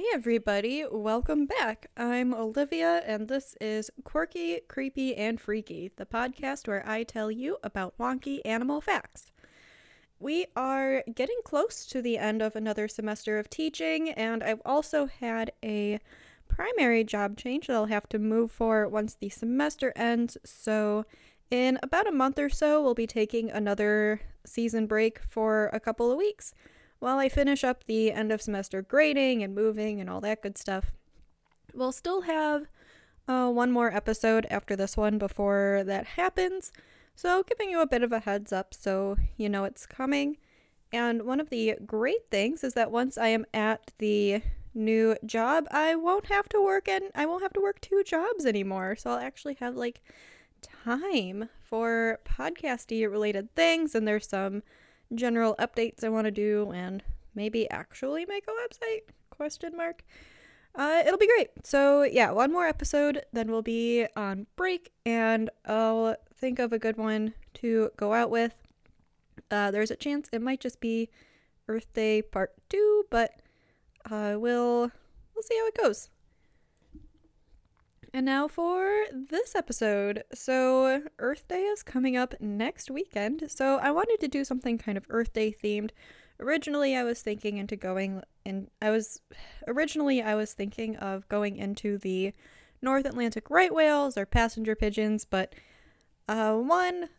Hey everybody, welcome back. I'm Olivia, and this is Quirky, Creepy, and Freaky, the podcast where I tell you about wonky animal facts. We are getting close to the end of another semester of teaching, and I've also had a primary job change that I'll have to move for once the semester ends. So, in about a month or so, we'll be taking another season break for a couple of weeks while I finish up the end of semester grading and moving and all that good stuff. We'll still have uh, one more episode after this one before that happens, so giving you a bit of a heads up so you know it's coming. And one of the great things is that once I am at the new job, I won't have to work and I won't have to work two jobs anymore. So I'll actually have like time for podcasty related things and there's some general updates I want to do and maybe actually make a website? Question mark. Uh, it'll be great. So yeah, one more episode, then we'll be on break, and I'll think of a good one to go out with. Uh, there's a chance it might just be Earth Day Part Two, but uh, we'll we'll see how it goes. And now for this episode. So, Earth Day is coming up next weekend, so I wanted to do something kind of Earth Day themed. Originally, I was thinking into going in I was originally I was thinking of going into the North Atlantic right whales or passenger pigeons, but uh one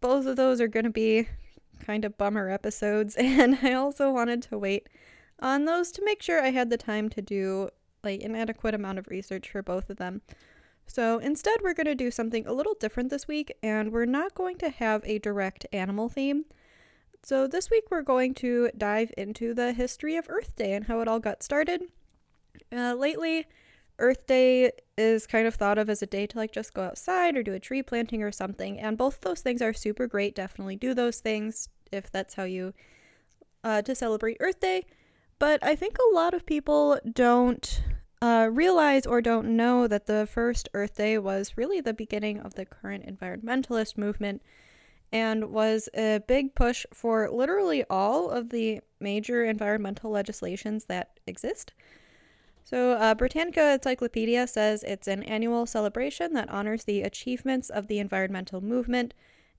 both of those are going to be kind of bummer episodes and I also wanted to wait on those to make sure I had the time to do like an adequate amount of research for both of them. So instead, we're going to do something a little different this week, and we're not going to have a direct animal theme. So this week, we're going to dive into the history of Earth Day and how it all got started. Uh, lately, Earth Day is kind of thought of as a day to like just go outside or do a tree planting or something, and both those things are super great. Definitely do those things if that's how you uh, to celebrate Earth Day. But I think a lot of people don't uh, realize or don't know that the first Earth Day was really the beginning of the current environmentalist movement and was a big push for literally all of the major environmental legislations that exist. So, uh, Britannica Encyclopedia says it's an annual celebration that honors the achievements of the environmental movement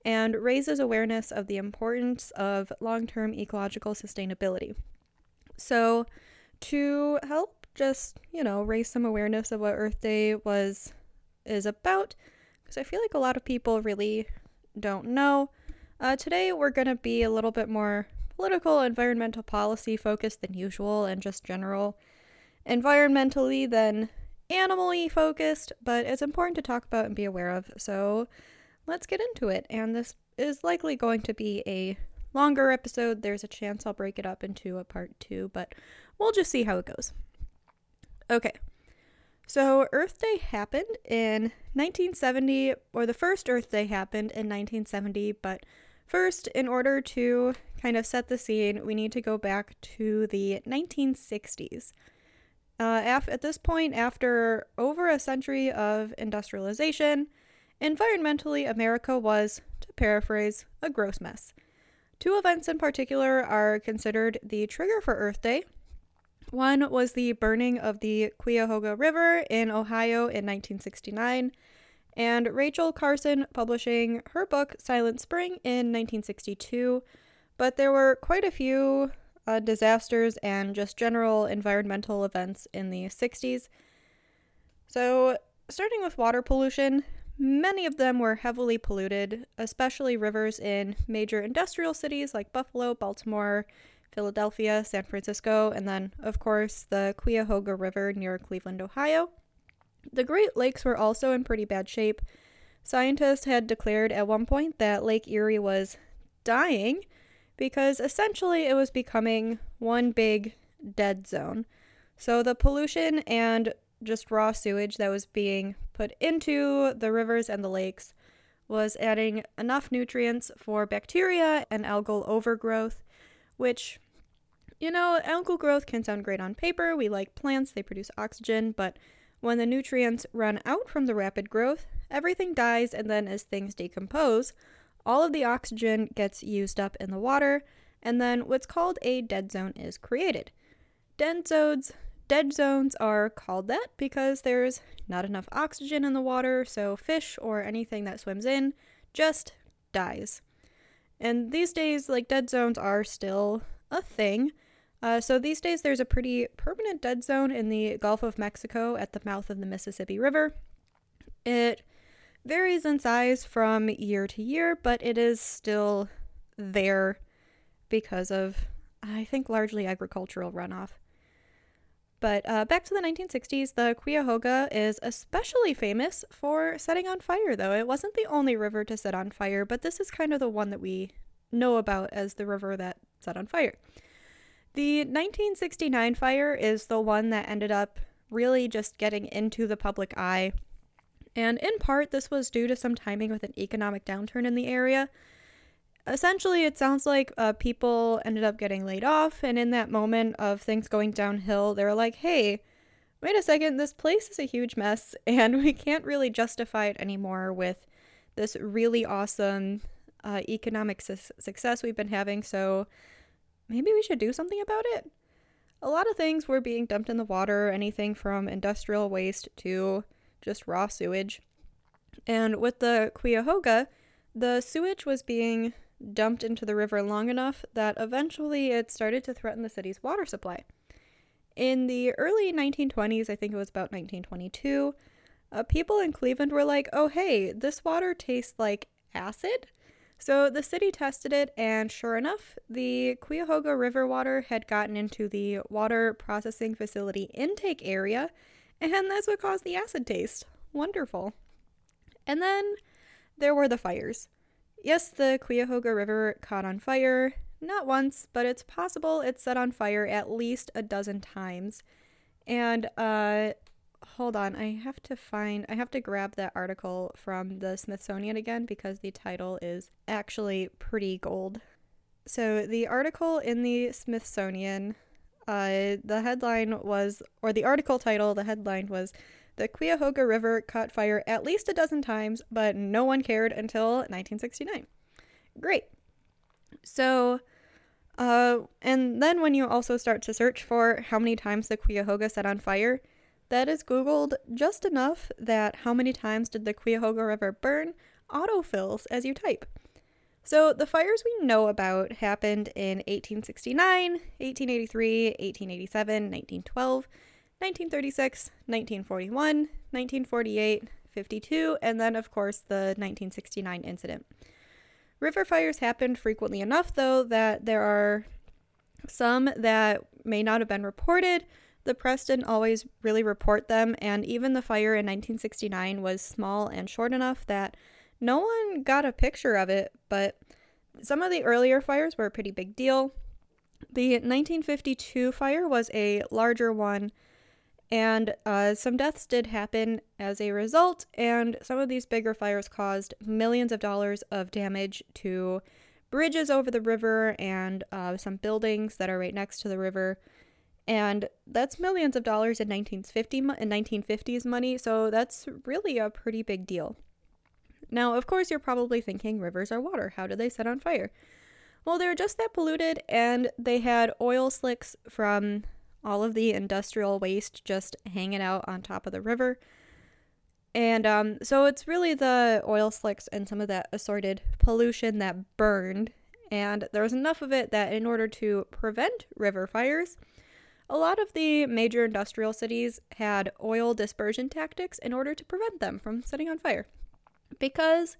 and raises awareness of the importance of long term ecological sustainability. So, to help just, you know, raise some awareness of what Earth Day was is about because I feel like a lot of people really don't know. Uh, today we're going to be a little bit more political, environmental policy focused than usual and just general environmentally than animally focused, but it's important to talk about and be aware of. So let's get into it. And this is likely going to be a longer episode. There's a chance I'll break it up into a part two, but we'll just see how it goes. Okay. So Earth Day happened in 1970, or the first Earth Day happened in 1970, but first, in order to kind of set the scene, we need to go back to the 1960s. Uh, af- at this point, after over a century of industrialization, environmentally, America was, to paraphrase, a gross mess. Two events in particular are considered the trigger for Earth Day, one was the burning of the Cuyahoga River in Ohio in 1969, and Rachel Carson publishing her book Silent Spring in 1962. But there were quite a few uh, disasters and just general environmental events in the 60s. So, starting with water pollution, many of them were heavily polluted, especially rivers in major industrial cities like Buffalo, Baltimore, Philadelphia, San Francisco, and then, of course, the Cuyahoga River near Cleveland, Ohio. The Great Lakes were also in pretty bad shape. Scientists had declared at one point that Lake Erie was dying because essentially it was becoming one big dead zone. So the pollution and just raw sewage that was being put into the rivers and the lakes was adding enough nutrients for bacteria and algal overgrowth, which you know, algal growth can sound great on paper. We like plants, they produce oxygen, but when the nutrients run out from the rapid growth, everything dies, and then as things decompose, all of the oxygen gets used up in the water, and then what's called a dead zone is created. Dead zones dead zones are called that because there's not enough oxygen in the water, so fish or anything that swims in just dies. And these days, like dead zones are still a thing. Uh, so these days, there's a pretty permanent dead zone in the Gulf of Mexico at the mouth of the Mississippi River. It varies in size from year to year, but it is still there because of, I think, largely agricultural runoff. But uh, back to the 1960s, the Cuyahoga is especially famous for setting on fire, though. It wasn't the only river to set on fire, but this is kind of the one that we know about as the river that set on fire. The 1969 fire is the one that ended up really just getting into the public eye. And in part, this was due to some timing with an economic downturn in the area essentially, it sounds like uh, people ended up getting laid off, and in that moment of things going downhill, they were like, hey, wait a second, this place is a huge mess, and we can't really justify it anymore with this really awesome uh, economic su- success we've been having, so maybe we should do something about it. A lot of things were being dumped in the water, anything from industrial waste to just raw sewage. And with the Cuyahoga, the sewage was being dumped into the river long enough that eventually it started to threaten the city's water supply. In the early 1920s, I think it was about 1922, uh, people in Cleveland were like, oh, hey, this water tastes like acid. So the city tested it, and sure enough, the Cuyahoga River water had gotten into the water processing facility intake area, and that's what caused the acid taste. Wonderful. And then there were the fires. Yes, the Cuyahoga River caught on fire, not once, but it's possible it set on fire at least a dozen times. And, uh, hold on, I have to find, I have to grab that article from the Smithsonian again because the title is actually pretty gold. So, the article in the Smithsonian, uh, the headline was, or the article title, the headline was the Cuyahoga River caught fire at least a dozen times, but no one cared until 1969. Great. So, uh, and then when you also start to search for how many times the Cuyahoga set on fire, that is Googled just enough that how many times did the Cuyahoga River burn autofills as you type. So the fires we know about happened in 1869, 1883, 1887, 1912, 1936, 1941, 1948, 52, and then, of course, the 1969 incident. River fires happened frequently enough, though, that there are some that may not have been reported. The press didn't always really report them, and even the fire in 1969 was small and short enough that no one got a picture of it, but some of the earlier fires were a pretty big deal. The 1952 fire was a larger one and uh, some deaths did happen as a result, and some of these bigger fires caused millions of dollars of damage to bridges over the river and uh, some buildings that are right next to the river. And that's millions of dollars in 1950 in 1950s money, so that's really a pretty big deal. Now, of course, you're probably thinking rivers are water. How do they set on fire? Well, they're just that polluted, and they had oil slicks from all of the industrial waste just hanging out on top of the river. And um, so it's really the oil slicks and some of that assorted pollution that burned. And there was enough of it that in order to prevent river fires, a lot of the major industrial cities had oil dispersion tactics in order to prevent them from setting on fire. Because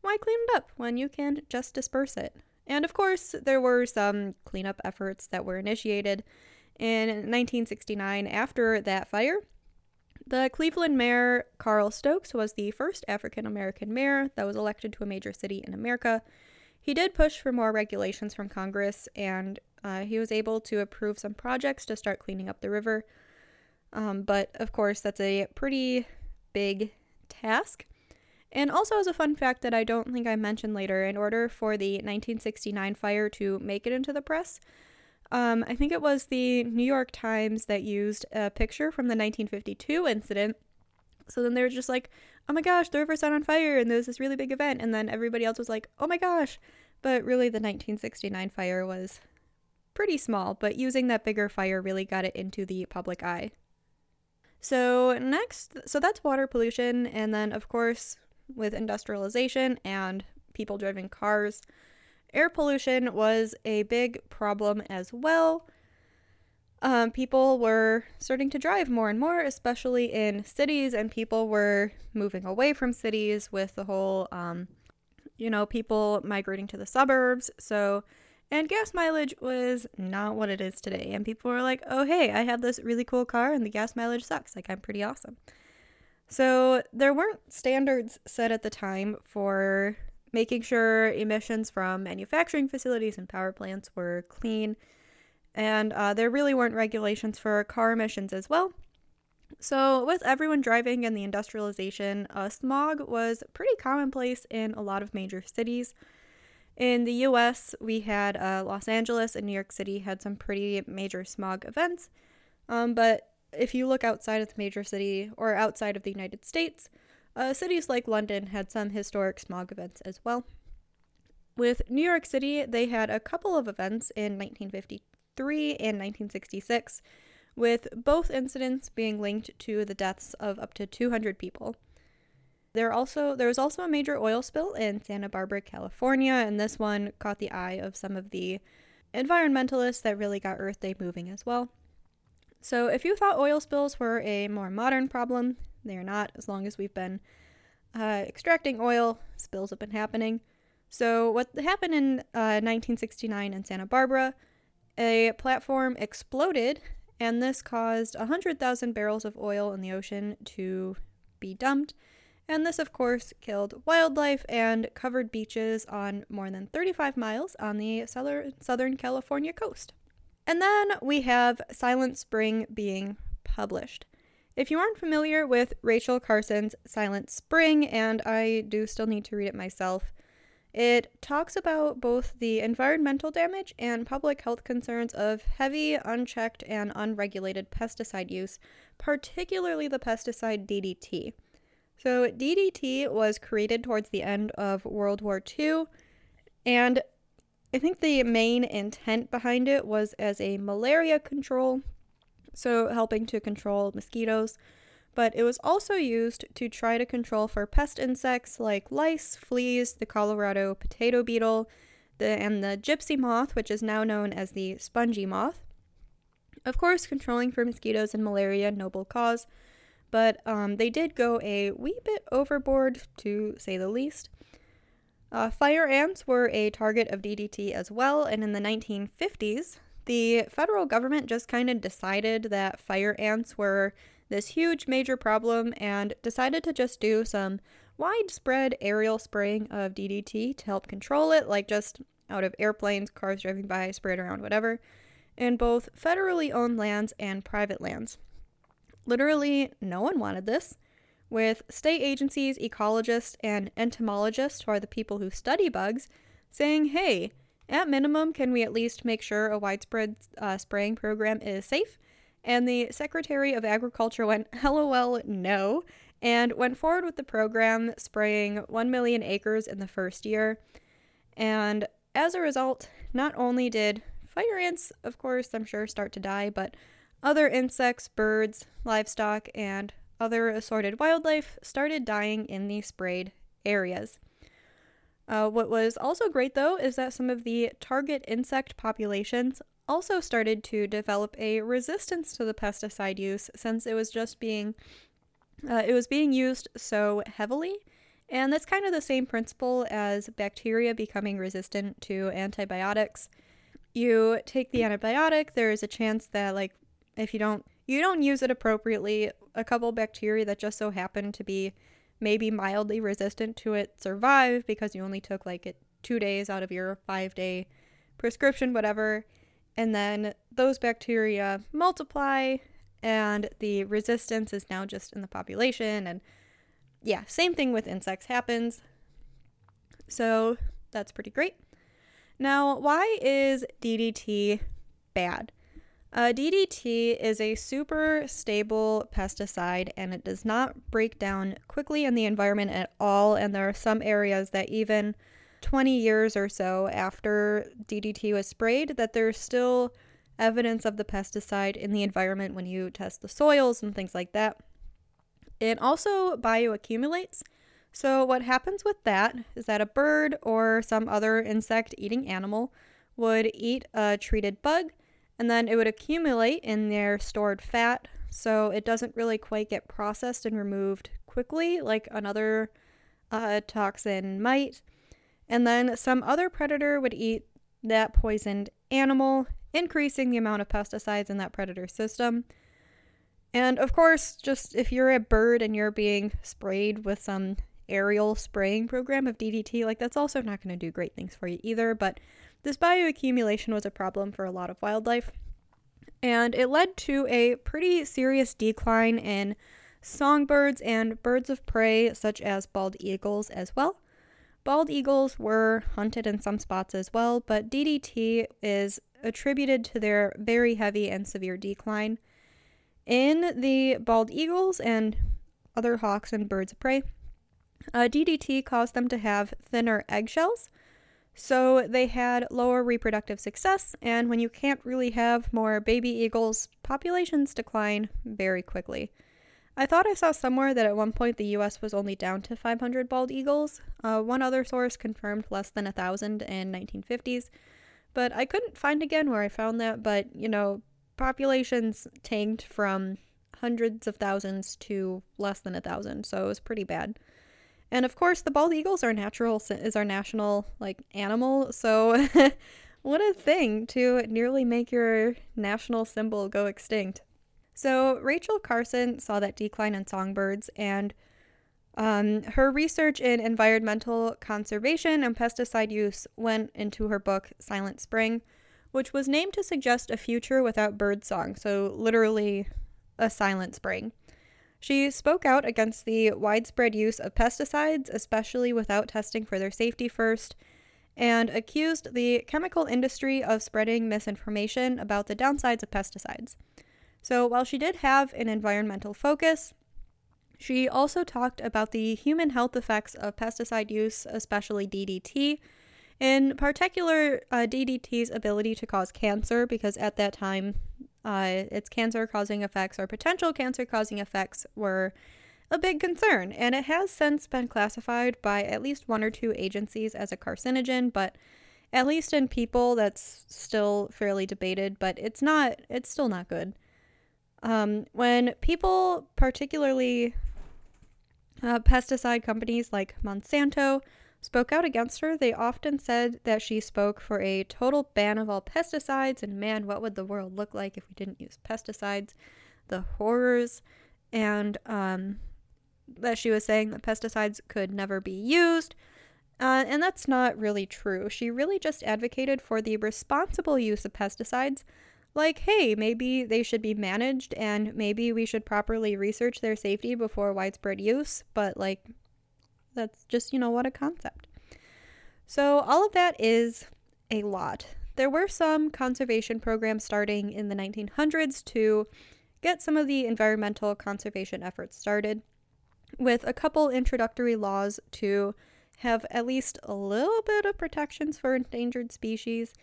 why clean it up when you can just disperse it? And of course, there were some cleanup efforts that were initiated in 1969, after that fire, the Cleveland mayor, Carl Stokes, was the first African American mayor that was elected to a major city in America. He did push for more regulations from Congress, and uh, he was able to approve some projects to start cleaning up the river. Um, but of course, that's a pretty big task. And also, as a fun fact that I don't think I mentioned later, in order for the 1969 fire to make it into the press, um, I think it was the New York Times that used a picture from the 1952 incident. So then they were just like, oh my gosh, the river set on fire and there's this really big event. And then everybody else was like, oh my gosh. But really, the 1969 fire was pretty small, but using that bigger fire really got it into the public eye. So, next, so that's water pollution. And then, of course, with industrialization and people driving cars, air pollution was a big problem as well. Um, people were starting to drive more and more, especially in cities, and people were moving away from cities with the whole, um, you know, people migrating to the suburbs. So, and gas mileage was not what it is today. And people were like, oh, hey, I have this really cool car and the gas mileage sucks. Like, I'm pretty awesome. So, there weren't standards set at the time for making sure emissions from manufacturing facilities and power plants were clean. And uh, there really weren't regulations for car emissions as well. So, with everyone driving and the industrialization, uh, smog was pretty commonplace in a lot of major cities. In the US, we had uh, Los Angeles and New York City had some pretty major smog events. Um, but if you look outside of the major city or outside of the United States, uh, cities like London had some historic smog events as well. With New York City, they had a couple of events in 1953 and 1966, with both incidents being linked to the deaths of up to 200 people. There also there was also a major oil spill in Santa Barbara, California, and this one caught the eye of some of the environmentalists that really got Earth Day moving as well. So if you thought oil spills were a more modern problem, they are not. As long as we've been uh, extracting oil, spills have been happening. So what happened in uh, 1969 in Santa Barbara, a platform exploded, and this caused 100,000 barrels of oil in the ocean to be dumped and this, of course, killed wildlife and covered beaches on more than 35 miles on the southern California coast. And then we have Silent Spring being published. If you aren't familiar with Rachel Carson's Silent Spring, and I do still need to read it myself, it talks about both the environmental damage and public health concerns of heavy, unchecked, and unregulated pesticide use, particularly the pesticide DDT. So, DDT was created towards the end of World War II, and I think the main intent behind it was as a malaria control, so helping to control mosquitoes, but it was also used to try to control for pest insects like lice, fleas, the Colorado potato beetle, the, and the gypsy moth, which is now known as the spongy moth. Of course, controlling for mosquitoes and malaria, noble cause, but um, they did go a wee bit overboard, to say the least. Uh, fire ants were a target of DDT as well, and in the 1950s, the federal government just kind of decided that fire ants were this huge major problem and decided to just do some widespread aerial spraying of DDT to help control it, like just out of airplanes, cars driving by, sprayed around, whatever, in both federally owned lands and private lands. Literally, no one wanted this. With state agencies, ecologists, and entomologists, who are the people who study bugs, saying, hey, at minimum, can we at least make sure a widespread uh, spraying program is safe? And the Secretary of Agriculture went, lol, no, and went forward with the program, spraying 1 million acres in the first year. And as a result, not only did fire ants, of course, I'm sure, start to die, but other insects, birds, livestock, and other assorted wildlife started dying in the sprayed areas. Uh, what was also great, though, is that some of the target insect populations also started to develop a resistance to the pesticide use since it was just being uh, it was being used so heavily and that's kind of the same principle as bacteria becoming resistant to antibiotics you take the antibiotic there's a chance that like if you don't you don't use it appropriately, a couple bacteria that just so happen to be maybe mildly resistant to it survive because you only took like it 2 days out of your 5 day prescription whatever and then those bacteria multiply and the resistance is now just in the population and yeah, same thing with insects happens. So that's pretty great. Now, why is DDT bad? Uh, DDT is a super stable pesticide and it does not break down quickly in the environment at all. And there are some areas that even 20 years or so after DDT was sprayed that there's still evidence of the pesticide in the environment when you test the soils and things like that. It also bioaccumulates. So, what happens with that is that a bird or some other insect eating animal would eat a treated bug and then it would accumulate in their stored fat. So, it doesn't really quite get processed and removed quickly like another uh, toxin might. And then some other predator would eat that poisoned animal, increasing the amount of pesticides in that predator system. And of course, just if you're a bird and you're being sprayed with some aerial spraying program of DDT, like that's also not going to do great things for you either. But this bioaccumulation was a problem for a lot of wildlife. And it led to a pretty serious decline in songbirds and birds of prey, such as bald eagles, as well. Bald eagles were hunted in some spots as well, but DDT is attributed to their very heavy and severe decline. In the bald eagles and other hawks and birds of prey, uh, DDT caused them to have thinner eggshells, so they had lower reproductive success, and when you can't really have more baby eagles, populations decline very quickly. I thought I saw somewhere that at one point the US was only down to 500 bald eagles. Uh, one other source confirmed less than a thousand in 1950s, but I couldn't find again where I found that. But you know, populations tanked from hundreds of thousands to less than a thousand, so it was pretty bad. And of course, the bald eagles are natural is our national like animal, so what a thing to nearly make your national symbol go extinct. So Rachel Carson saw that decline in songbirds and um, her research in environmental conservation and pesticide use went into her book Silent Spring, which was named to suggest a future without birdsong, so literally a silent spring. She spoke out against the widespread use of pesticides, especially without testing for their safety first, and accused the chemical industry of spreading misinformation about the downsides of pesticides. So, while she did have an environmental focus, she also talked about the human health effects of pesticide use, especially DDT, in particular, uh, DDT's ability to cause cancer, because at that time, uh, its cancer causing effects or potential cancer causing effects were a big concern. And it has since been classified by at least one or two agencies as a carcinogen, but at least in people, that's still fairly debated, but it's not, it's still not good. Um, when people, particularly uh, pesticide companies like Monsanto, spoke out against her, they often said that she spoke for a total ban of all pesticides, and man, what would the world look like if we didn't use pesticides? The horrors, and um, that she was saying that pesticides could never be used. Uh, and that's not really true. She really just advocated for the responsible use of pesticides. Like, hey, maybe they should be managed and maybe we should properly research their safety before widespread use, but like, that's just, you know, what a concept. So, all of that is a lot. There were some conservation programs starting in the 1900s to get some of the environmental conservation efforts started, with a couple introductory laws to have at least a little bit of protections for endangered species,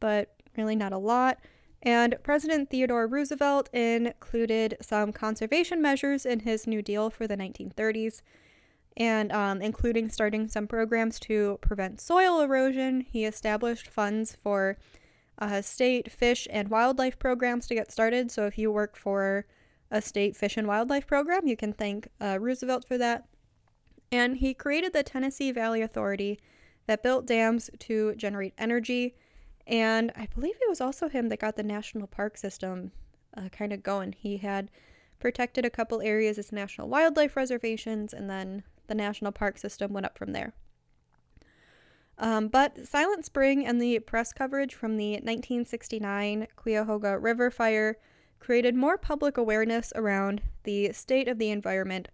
but really not a lot. And President Theodore Roosevelt included some conservation measures in his New Deal for the 1930s, and um, including starting some programs to prevent soil erosion. He established funds for uh, state fish and wildlife programs to get started. So if you work for a state fish and wildlife program, you can thank uh, Roosevelt for that. And he created the Tennessee Valley Authority that built dams to generate energy. And I believe it was also him that got the national park system uh, kind of going. He had protected a couple areas as national wildlife reservations, and then the national park system went up from there. Um, but Silent Spring and the press coverage from the 1969 Cuyahoga River fire created more public awareness around the state of the environment,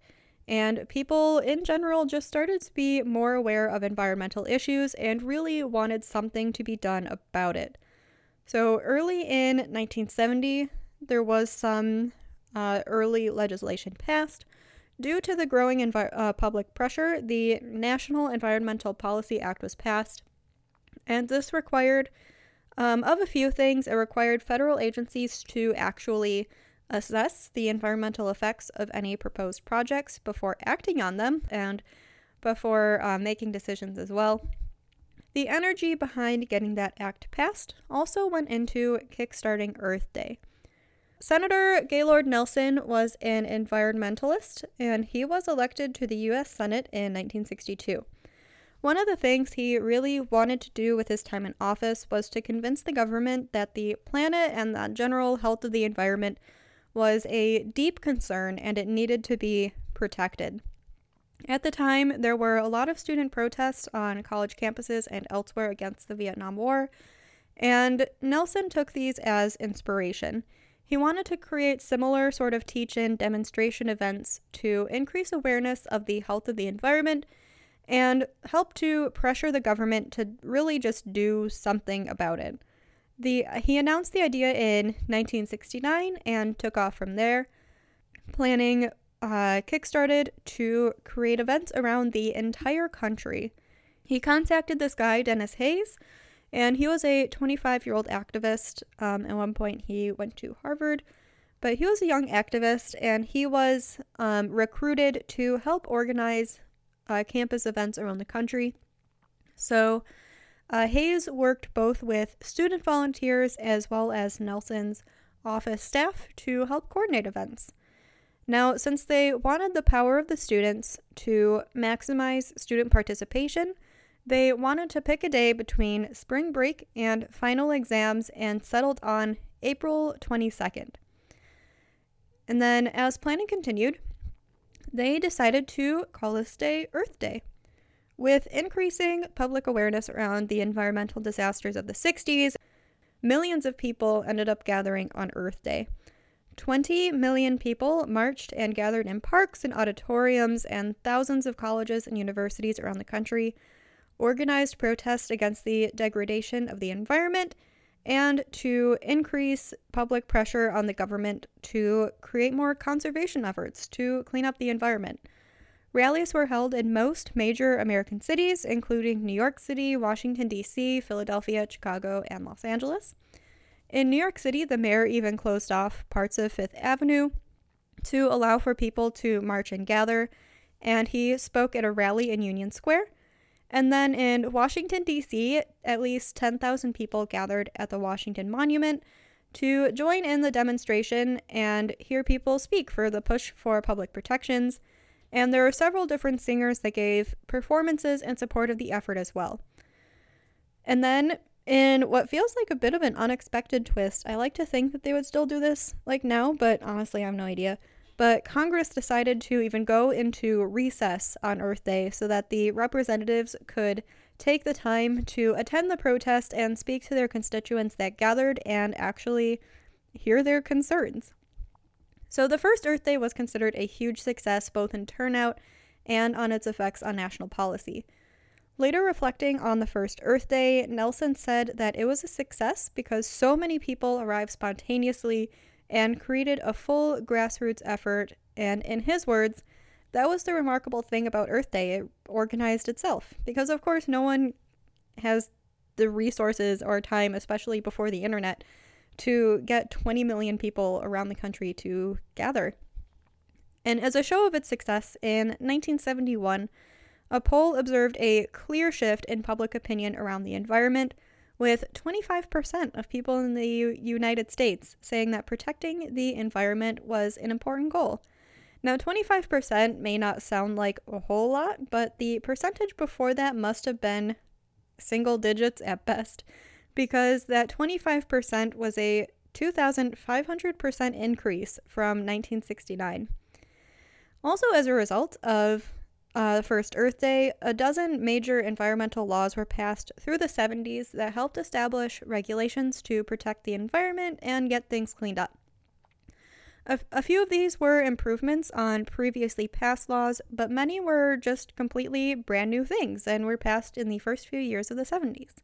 and people in general just started to be more aware of environmental issues and really wanted something to be done about it. So, early in 1970, there was some uh, early legislation passed due to the growing envi- uh, public pressure, the National Environmental Policy Act was passed, and this required, um, of a few things, it required federal agencies to actually assess the environmental effects of any proposed projects before acting on them and before uh, making decisions as well. The energy behind getting that act passed also went into kickstarting Earth Day. Senator Gaylord Nelson was an environmentalist, and he was elected to the U.S. Senate in 1962. One of the things he really wanted to do with his time in office was to convince the government that the planet and the general health of the environment was a deep concern and it needed to be protected. At the time, there were a lot of student protests on college campuses and elsewhere against the Vietnam War, and Nelson took these as inspiration. He wanted to create similar sort of teach in demonstration events to increase awareness of the health of the environment and help to pressure the government to really just do something about it. The, he announced the idea in 1969 and took off from there, planning uh, kickstarted to create events around the entire country. He contacted this guy, Denis Hayes, and he was a 25 year old activist. Um, at one point, he went to Harvard, but he was a young activist and he was um, recruited to help organize uh, campus events around the country. So, uh, Hayes worked both with student volunteers as well as Nelson's office staff to help coordinate events. Now, since they wanted the power of the students to maximize student participation, they wanted to pick a day between spring break and final exams and settled on April 22nd. And then, as planning continued, they decided to call this day Earth Day. With increasing public awareness around the environmental disasters of the 60s, millions of people ended up gathering on Earth Day. 20 million people marched and gathered in parks and auditoriums, and thousands of colleges and universities around the country organized protests against the degradation of the environment and to increase public pressure on the government to create more conservation efforts to clean up the environment. Rallies were held in most major American cities, including New York City, Washington, D.C., Philadelphia, Chicago, and Los Angeles. In New York City, the mayor even closed off parts of Fifth Avenue to allow for people to march and gather, and he spoke at a rally in Union Square. And then in Washington, D.C., at least 10,000 people gathered at the Washington Monument to join in the demonstration and hear people speak for the push for public protections. And there were several different singers that gave performances in support of the effort as well. And then in what feels like a bit of an unexpected twist, I like to think that they would still do this like now, but honestly, I have no idea. But Congress decided to even go into recess on Earth Day so that the representatives could take the time to attend the protest and speak to their constituents that gathered and actually hear their concerns. So the first Earth Day was considered a huge success both in turnout and on its effects on national policy. Later reflecting on the first Earth Day, Nelson said that it was a success because so many people arrived spontaneously and created a full grassroots effort. And in his words, that was the remarkable thing about Earth Day. It organized itself. Because, of course, no one has the resources or time, especially before the internet, to get 20 million people around the country to gather. And as a show of its success, in 1971, a poll observed a clear shift in public opinion around the environment, with 25% of people in the U- United States saying that protecting the environment was an important goal. Now, 25% may not sound like a whole lot, but the percentage before that must have been single digits at best, because that 25% was a 2,500% increase from 1969. Also, as a result of uh, the first Earth Day, a dozen major environmental laws were passed through the 70s that helped establish regulations to protect the environment and get things cleaned up. A, a few of these were improvements on previously passed laws, but many were just completely brand new things and were passed in the first few years of the 70s.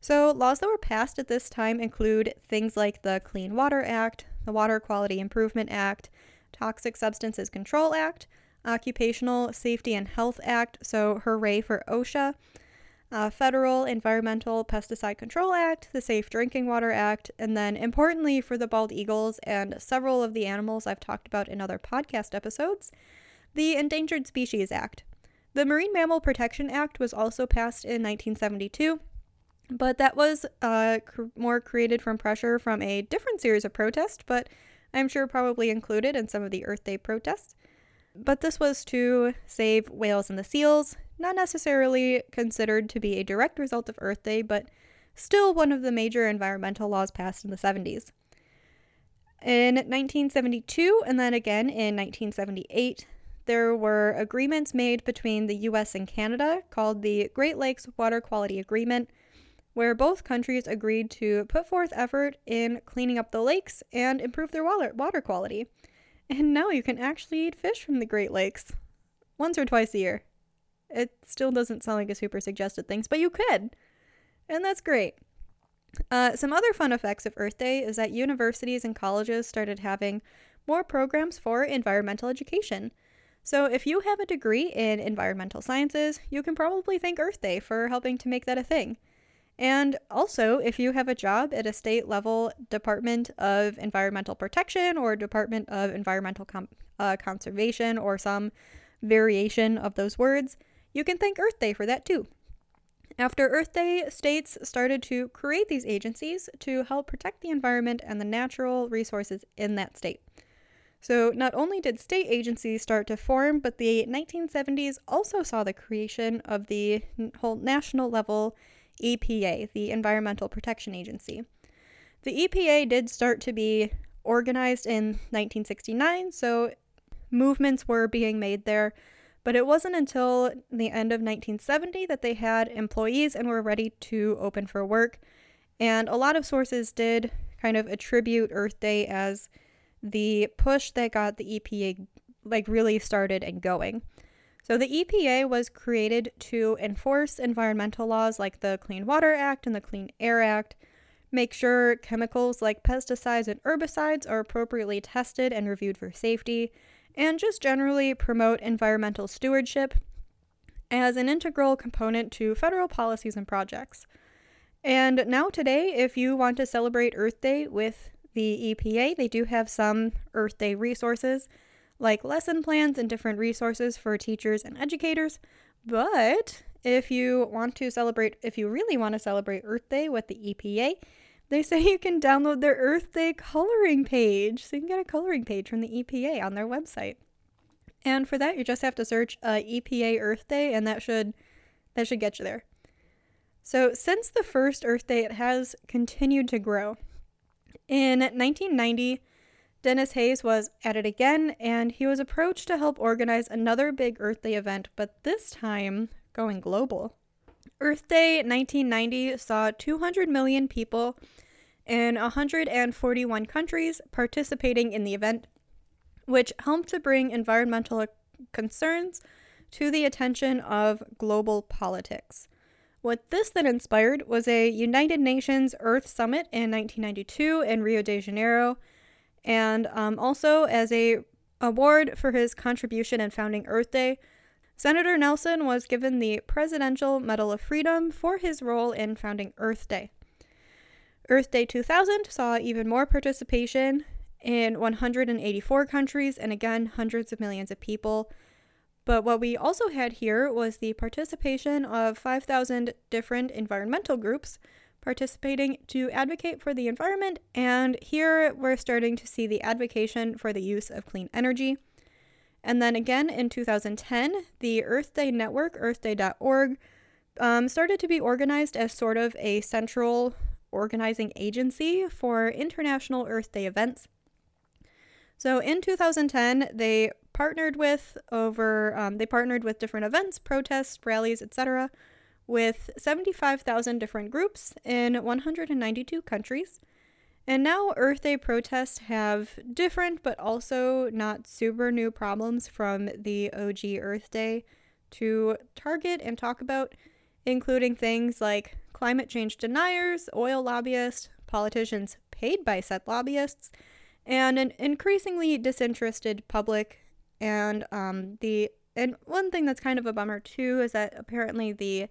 So, laws that were passed at this time include things like the Clean Water Act, the Water Quality Improvement Act, Toxic Substances Control Act, Occupational Safety and Health Act, so hooray for OSHA, uh, Federal Environmental Pesticide Control Act, the Safe Drinking Water Act, and then importantly for the bald eagles and several of the animals I've talked about in other podcast episodes, the Endangered Species Act. The Marine Mammal Protection Act was also passed in 1972, but that was uh, cr- more created from pressure from a different series of protests, but I'm sure probably included in some of the Earth Day protests. But this was to save whales and the seals, not necessarily considered to be a direct result of Earth Day, but still one of the major environmental laws passed in the 70s. In 1972 and then again in 1978, there were agreements made between the US and Canada called the Great Lakes Water Quality Agreement, where both countries agreed to put forth effort in cleaning up the lakes and improve their water, quality. And now you can actually eat fish from the Great Lakes once or twice a year. It still doesn't sound like a super suggested thing, but you could. And that's great. Uh, some other fun effects of Earth Day is that universities and colleges started having more programs for environmental education. So, if you have a degree in environmental sciences, you can probably thank Earth Day for helping to make that a thing. And also, if you have a job at a state level Department of Environmental Protection or Department of Environmental Com- uh, Conservation or some variation of those words, you can thank Earth Day for that too. After Earth Day, states started to create these agencies to help protect the environment and the natural resources in that state. So, not only did state agencies start to form, but the 1970s also saw the creation of the whole national level EPA, the Environmental Protection Agency. The EPA did start to be organized in 1969, so movements were being made there, but it wasn't until the end of 1970 that they had employees and were ready to open for work. And a lot of sources did kind of attribute Earth Day as the push that got the EPA like really started and going. So the EPA was created to enforce environmental laws like the Clean Water Act and the Clean Air Act, make sure chemicals like pesticides and herbicides are appropriately tested and reviewed for safety, and just generally promote environmental stewardship as an integral component to federal policies and projects. And now, today, if you want to celebrate Earth Day with the EPA, they do have some Earth Day resources, like lesson plans and different resources for teachers and educators. But if you want to celebrate, if you really want to celebrate Earth Day with the EPA, they say you can download their Earth Day coloring page. So you can get a coloring page from the EPA on their website. And for that, you just have to search uh, EPA Earth Day, and that should that should get you there. So since the first Earth Day, it has continued to grow. In 1990, Denis Hayes was at it again, and he was approached to help organize another big Earth Day event, but this time going global. Earth Day 1990 saw 200 million people in 141 countries participating in the event, which helped to bring environmental concerns to the attention of global politics. What this then inspired was a United Nations Earth Summit in 1992 in Rio de Janeiro, and um, also as a award for his contribution in founding Earth Day. Senator Nelson was given the Presidential Medal of Freedom for his role in founding Earth Day. Earth Day 2000 saw even more participation in 184 countries and again hundreds of millions of people but what we also had here was the participation of 5,000 different environmental groups participating to advocate for the environment, and here we're starting to see the advocacy for the use of clean energy. And then again in 2010, the Earth Day Network, earthday.org, um, started to be organized as sort of a central organizing agency for international Earth Day events. So in 2010, they partnered with over um, they partnered with different events, protests, rallies, etc., with 75,000 different groups in 192 countries. And now Earth Day protests have different but also not super new problems from the OG Earth Day to target and talk about, including things like climate change deniers, oil lobbyists, politicians paid by said lobbyists, and an increasingly disinterested public And um, the and one thing that's kind of a bummer too is that apparently the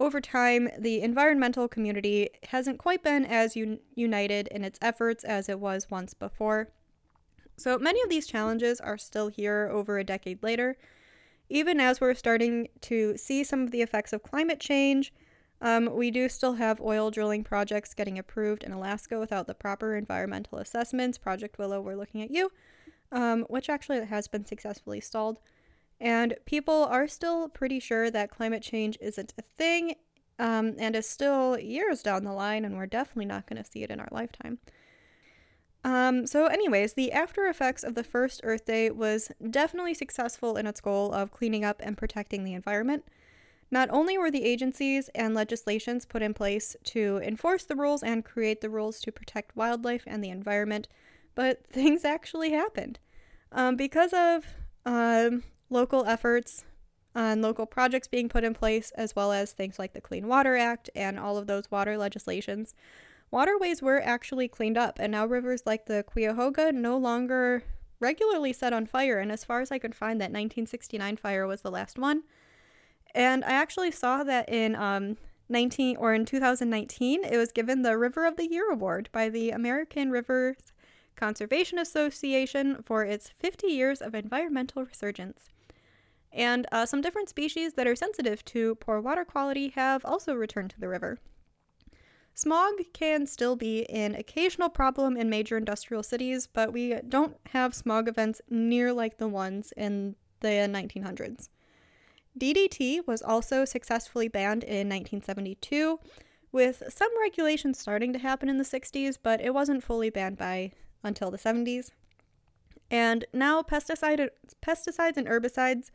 over time the environmental community hasn't quite been as un- united in its efforts as it was once before. So many of these challenges are still here over a decade later. Even as we're starting to see some of the effects of climate change, um, we do still have oil drilling projects getting approved in Alaska without the proper environmental assessments. Project Willow, we're looking at you, um, which actually has been successfully stalled. And people are still pretty sure that climate change isn't a thing um, and is still years down the line, and we're definitely not going to see it in our lifetime. Um, so, anyways, the after effects of the first Earth Day was definitely successful in its goal of cleaning up and protecting the environment. Not only were the agencies and legislations put in place to enforce the rules and create the rules to protect wildlife and the environment, but things actually happened. Um, because of um, local efforts and local projects being put in place, as well as things like the Clean Water Act and all of those water legislations, waterways were actually cleaned up, and now rivers like the Cuyahoga no longer regularly set on fire. And as far as I could find, that 1969 fire was the last one. And I actually saw that in um, 19 or in 2019, it was given the River of the Year award by the American Rivers Conservation Association for its 50 years of environmental resurgence. And uh, some different species that are sensitive to poor water quality have also returned to the river. Smog can still be an occasional problem in major industrial cities, but we don't have smog events near like the ones in the 1900s. DDT was also successfully banned in 1972, with some regulations starting to happen in the 60s, but it wasn't fully banned by until the 70s. And now pesticide, pesticides and herbicides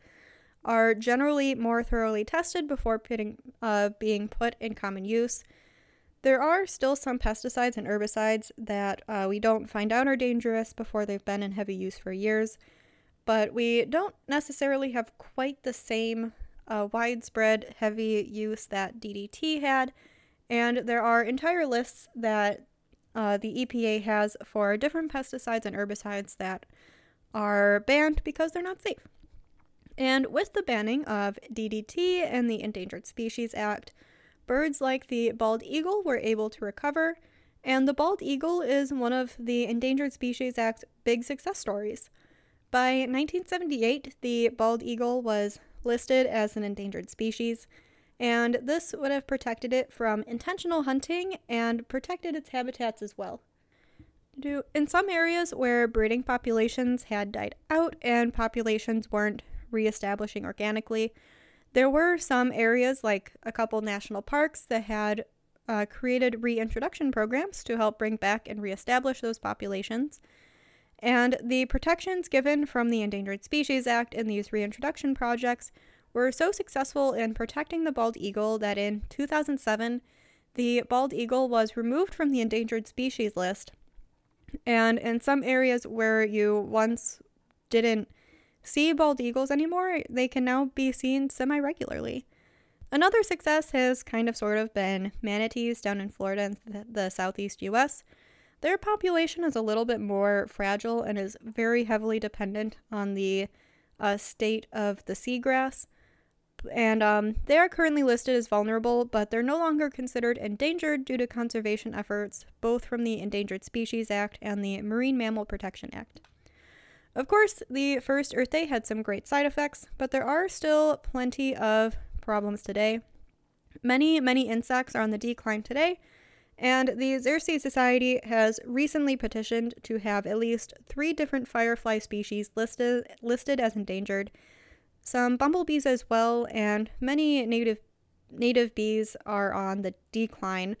are generally more thoroughly tested before putting, uh, being put in common use. There are still some pesticides and herbicides that uh, we don't find out are dangerous before they've been in heavy use for years, but we don't necessarily have quite the same uh, widespread heavy use that DDT had, and there are entire lists that uh, the EPA has for different pesticides and herbicides that are banned because they're not safe. And with the banning of DDT and the Endangered Species Act, birds like the bald eagle were able to recover, and the bald eagle is one of the Endangered Species Act's big success stories. By 1978, the bald eagle was listed as an endangered species, and this would have protected it from intentional hunting and protected its habitats as well. In some areas where breeding populations had died out and populations weren't reestablishing organically, there were some areas, like a couple national parks, that had uh, created reintroduction programs to help bring back and reestablish those populations. And the protections given from the Endangered Species Act in these reintroduction projects were so successful in protecting the bald eagle that in 2007, the bald eagle was removed from the endangered species list. And in some areas where you once didn't see bald eagles anymore, they can now be seen semi regularly. Another success has kind of sort of been manatees down in Florida and the southeast US. Their population is a little bit more fragile and is very heavily dependent on the uh, state of the seagrass. And um, they are currently listed as vulnerable, but they're no longer considered endangered due to conservation efforts, both from the Endangered Species Act and the Marine Mammal Protection Act. Of course, the first Earth Day had some great side effects, but there are still plenty of problems today. Many, many insects are on the decline today, and the Xerces Society has recently petitioned to have at least three different firefly species listed, listed as endangered, some bumblebees as well, and many native, native bees are on the decline.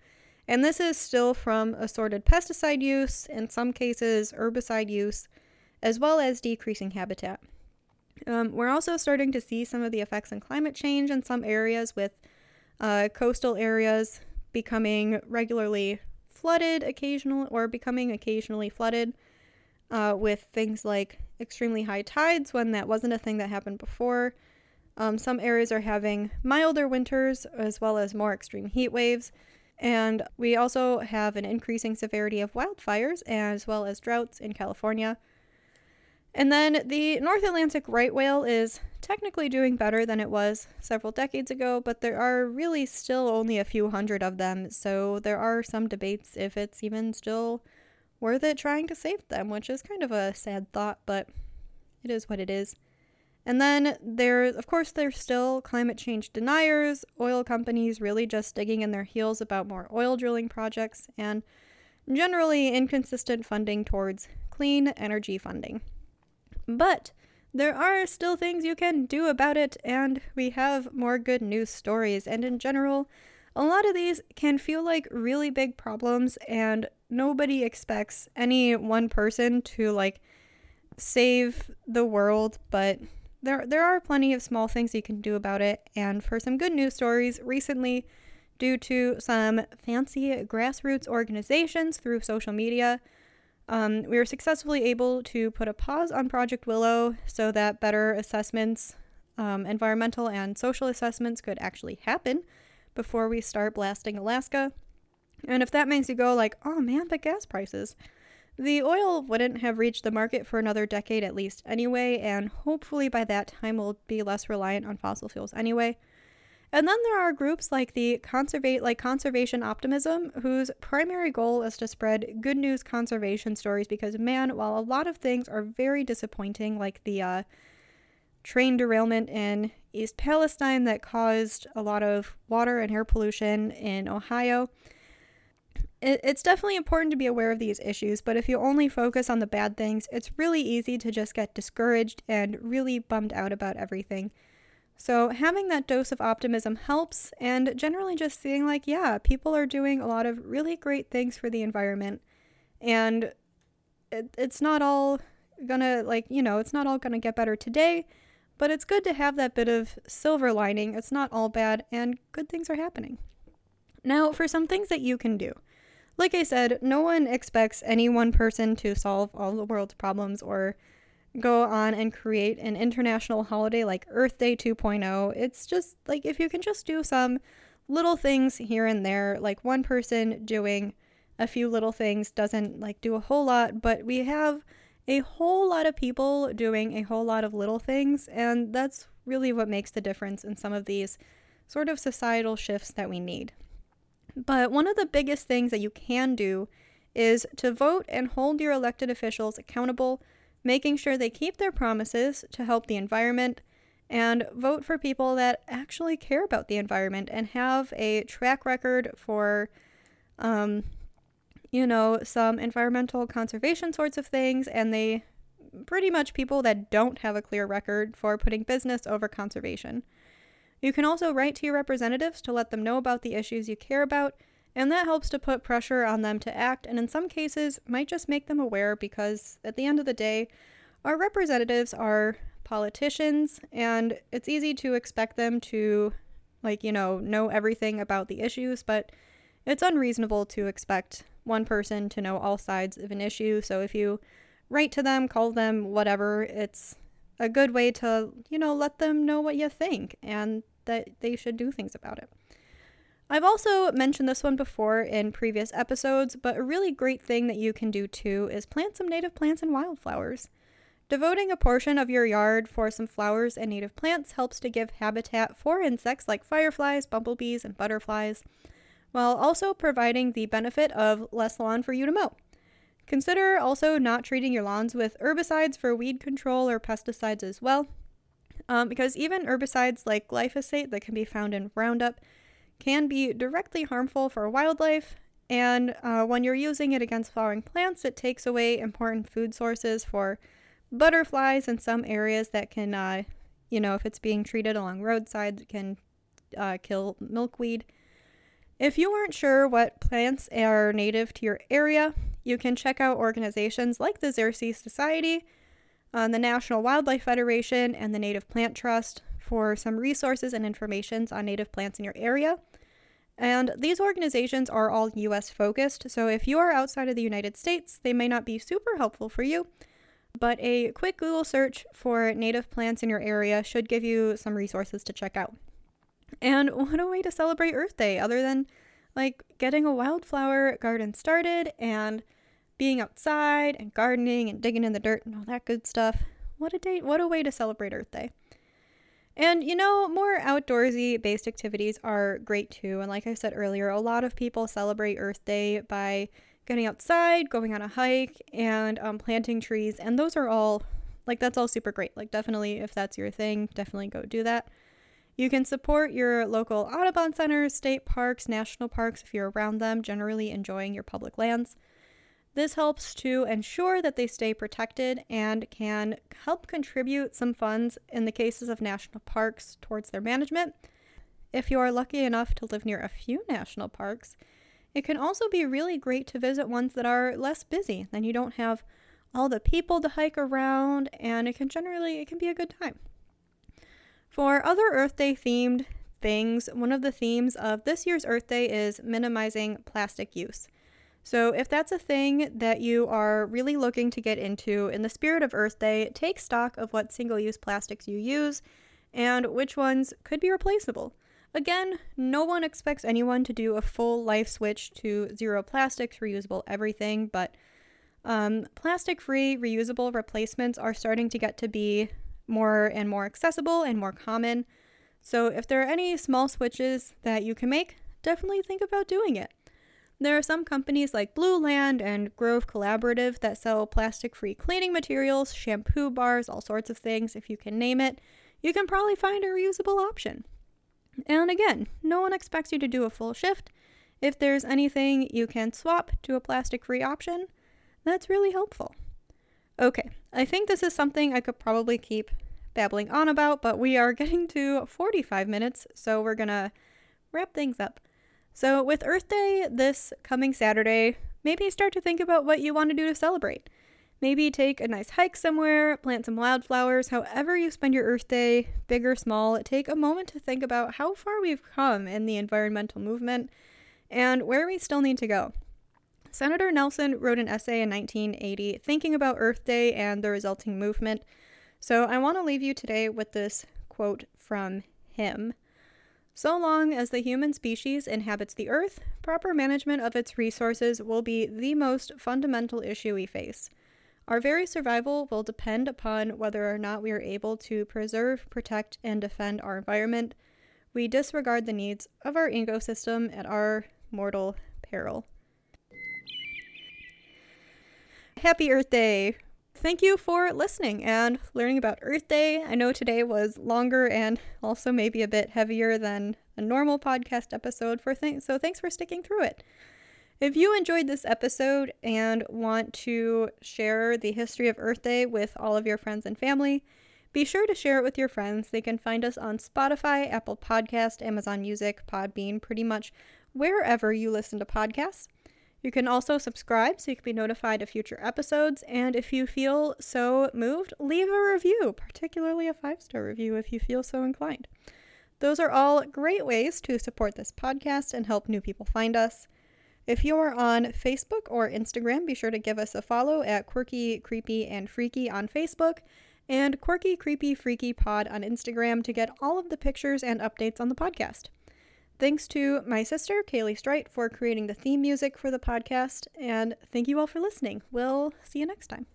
And this is still from assorted pesticide use, in some cases, herbicide use, as well as decreasing habitat. Um, we're also starting to see some of the effects in climate change in some areas, with uh, coastal areas becoming regularly flooded occasionally or becoming occasionally flooded uh, with things like extremely high tides when that wasn't a thing that happened before. Um, some areas are having milder winters as well as more extreme heat waves. And we also have an increasing severity of wildfires as well as droughts in California. And then the North Atlantic right whale is technically doing better than it was several decades ago, but there are really still only a few hundred of them, so there are some debates if it's even still worth it trying to save them, which is kind of a sad thought, but it is what it is. And then there, of course, there's still climate change deniers, oil companies really just digging in their heels about more oil drilling projects, and generally inconsistent funding towards clean energy funding. But there are still things you can do about it, and we have more good news stories. And in general, a lot of these can feel like really big problems, and nobody expects any one person to like save the world, but there there are plenty of small things you can do about it. And for some good news stories, recently, due to some fancy grassroots organizations through social media, um, we were successfully able to put a pause on Project Willow so that better assessments, um, environmental and social assessments, could actually happen before we start blasting Alaska. And if that makes you go like, oh man, but gas prices. The oil wouldn't have reached the market for another decade at least anyway, and hopefully by that time we'll be less reliant on fossil fuels anyway. And then there are groups like the conservate like conservation optimism whose primary goal is to spread good news conservation stories because man, while a lot of things are very disappointing like the uh, train derailment in East Palestine that caused a lot of water and air pollution in Ohio, it, it's definitely important to be aware of these issues, but if you only focus on the bad things, it's really easy to just get discouraged and really bummed out about everything. So, having that dose of optimism helps, and generally just seeing, like, yeah, people are doing a lot of really great things for the environment, and it, it's not all gonna, like, you know, it's not all gonna get better today, but it's good to have that bit of silver lining. It's not all bad, and good things are happening. Now, for some things that you can do. Like I said, no one expects any one person to solve all the world's problems or go on and create an international holiday like Earth Day 2.0. It's just like if you can just do some little things here and there, like one person doing a few little things doesn't like do a whole lot, but we have a whole lot of people doing a whole lot of little things, and that's really what makes the difference in some of these sort of societal shifts that we need. But one of the biggest things that you can do is to vote and hold your elected officials accountable, making sure they keep their promises to help the environment, and vote for people that actually care about the environment and have a track record for, um, you know, some environmental conservation sorts of things, and they pretty much people that don't have a clear record for putting business over conservation. You can also write to your representatives to let them know about the issues you care about, and that helps to put pressure on them to act, and in some cases, might just make them aware because at the end of the day, our representatives are politicians, and it's easy to expect them to, like, you know, know everything about the issues, but it's unreasonable to expect one person to know all sides of an issue. So if you write to them, call them, whatever, it's a good way to, you know, let them know what you think and that they should do things about it. I've also mentioned this one before in previous episodes, but a really great thing that you can do too is plant some native plants and wildflowers. Devoting a portion of your yard for some flowers and native plants helps to give habitat for insects like fireflies, bumblebees, and butterflies, while also providing the benefit of less lawn for you to mow. Consider also not treating your lawns with herbicides for weed control or pesticides as well, um, because even herbicides like glyphosate that can be found in Roundup can be directly harmful for wildlife. And uh, when you're using it against flowering plants, it takes away important food sources for butterflies in some areas that can, uh, you know, if it's being treated along roadsides, can uh, kill milkweed. If you aren't sure what plants are native to your area, you can check out organizations like the Xerces Society, uh, the National Wildlife Federation, and the Native Plant Trust for some resources and information on native plants in your area. And these organizations are all US focused, so if you are outside of the United States, they may not be super helpful for you. But a quick Google search for native plants in your area should give you some resources to check out. And what a way to celebrate Earth Day other than like getting a wildflower garden started and being outside and gardening and digging in the dirt and all that good stuff. What a date, what a way to celebrate Earth Day. And you know, more outdoorsy based activities are great too. And like I said earlier, a lot of people celebrate Earth Day by getting outside, going on a hike, and um, planting trees. And those are all, like, that's all super great. Like, definitely, if that's your thing, definitely go do that. You can support your local Audubon centers, state parks, national parks if you're around them, generally enjoying your public lands. This helps to ensure that they stay protected and can help contribute some funds in the cases of national parks towards their management. If you are lucky enough to live near a few national parks, it can also be really great to visit ones that are less busy. Then you don't have all the people to hike around and it can generally it can be a good time. For other Earth Day themed things, one of the themes of this year's Earth Day is minimizing plastic use. So, if that's a thing that you are really looking to get into in the spirit of Earth Day, take stock of what single use plastics you use and which ones could be replaceable. Again, no one expects anyone to do a full life switch to zero plastics, reusable everything, but um, plastic free, reusable replacements are starting to get to be more and more accessible and more common. So, if there are any small switches that you can make, definitely think about doing it. There are some companies like Blueland and Grove Collaborative that sell plastic free cleaning materials, shampoo bars, all sorts of things. If you can name it, you can probably find a reusable option. And again, no one expects you to do a full shift. If there's anything you can swap to a plastic free option, that's really helpful. Okay, I think this is something I could probably keep babbling on about, but we are getting to 45 minutes, so we're gonna wrap things up. So, with Earth Day this coming Saturday, maybe start to think about what you want to do to celebrate. Maybe take a nice hike somewhere, plant some wildflowers, however you spend your Earth Day, big or small, take a moment to think about how far we've come in the environmental movement and where we still need to go. Senator Nelson wrote an essay in 1980 thinking about Earth Day and the resulting movement. So I want to leave you today with this quote from him. So long as the human species inhabits the Earth, proper management of its resources will be the most fundamental issue we face. Our very survival will depend upon whether or not we are able to preserve, protect, and defend our environment. We disregard the needs of our ecosystem at our mortal peril. Happy Earth Day! Thank you for listening and learning about Earth Day. I know today was longer and also maybe a bit heavier than a normal podcast episode for things, so thanks for sticking through it. If you enjoyed this episode and want to share the history of Earth Day with all of your friends and family, be sure to share it with your friends. They can find us on Spotify, Apple Podcast, Amazon Music, Podbean, pretty much wherever you listen to podcasts. You can also subscribe so you can be notified of future episodes. And if you feel so moved, leave a review, particularly a five star review if you feel so inclined. Those are all great ways to support this podcast and help new people find us. If you're on Facebook or Instagram, be sure to give us a follow at Quirky, Creepy, and Freaky on Facebook and Quirky, Creepy, Freaky Pod on Instagram to get all of the pictures and updates on the podcast. Thanks to my sister, Kaylee Strite, for creating the theme music for the podcast, and thank you all for listening. We'll see you next time.